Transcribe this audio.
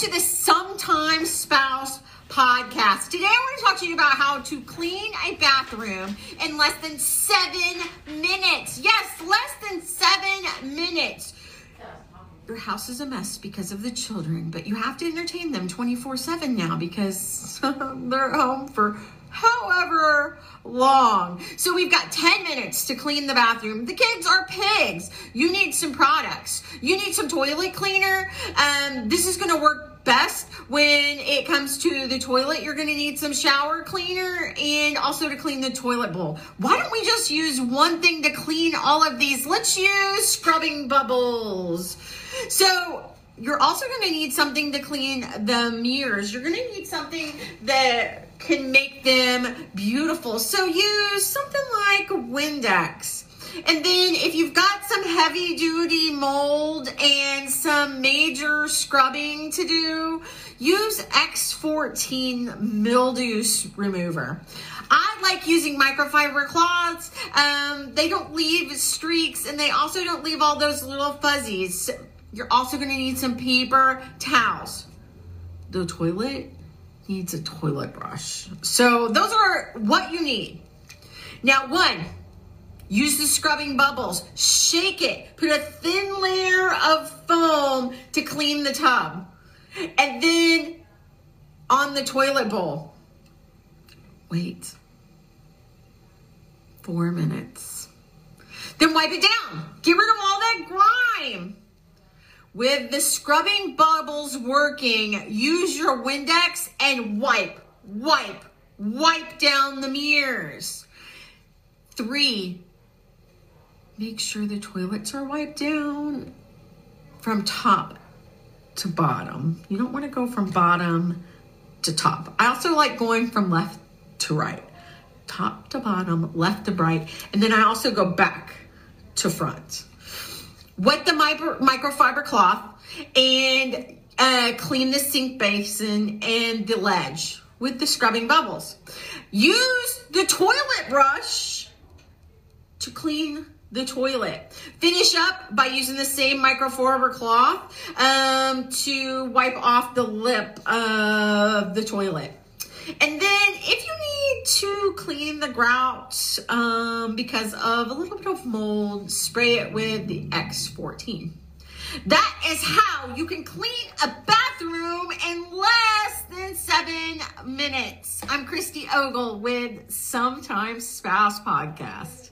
to the Sometimes Spouse podcast. Today I want to talk to you about how to clean a bathroom in less than seven minutes. Yes, less than seven minutes. Your house is a mess because of the children, but you have to entertain them 24 7 now because they're home for however long. So we've got 10 minutes to clean the bathroom. The kids are pigs. You need some products. You need some toilet cleaner. Uh, Um, this is going to work best when it comes to the toilet. You're going to need some shower cleaner and also to clean the toilet bowl. Why don't we just use one thing to clean all of these? Let's use scrubbing bubbles. So you're also going to need something to clean the mirrors. You're going to need something that can make them beautiful. So use something like Windex. And then if you've got some heavy duty mold and some major scrubbing to do, use X14 mildew remover. I like using microfiber cloths. Um, they don't leave streaks and they also don't leave all those little fuzzies. You're also going to need some paper towels. The toilet needs a toilet brush. So those are what you need. Now, one, use the scrubbing bubbles. Shake it. Put a thin layer of foam to clean the tub. And then on the toilet bowl, wait four minutes. Then wipe it down. Get rid of all that grime. With the scrubbing bubbles working, use your Windex and wipe, wipe, wipe down the mirrors. Three, make sure the toilets are wiped down from top to bottom. You don't want to go from bottom to top. I also like going from left to right, top to bottom, left to right, and then I also go back to front wet the microfiber cloth and uh, clean the sink basin and the ledge with the scrubbing bubbles. Use the toilet brush to clean the toilet. Finish up by using the same microfiber cloth um, to wipe off the lip of the toilet. And then if you need to clean the grout um, because of a little bit of mold, spray it with the X14. That is how you can clean a bathroom in less than seven minutes. I'm Christy Ogle with Sometimes Spouse Podcast.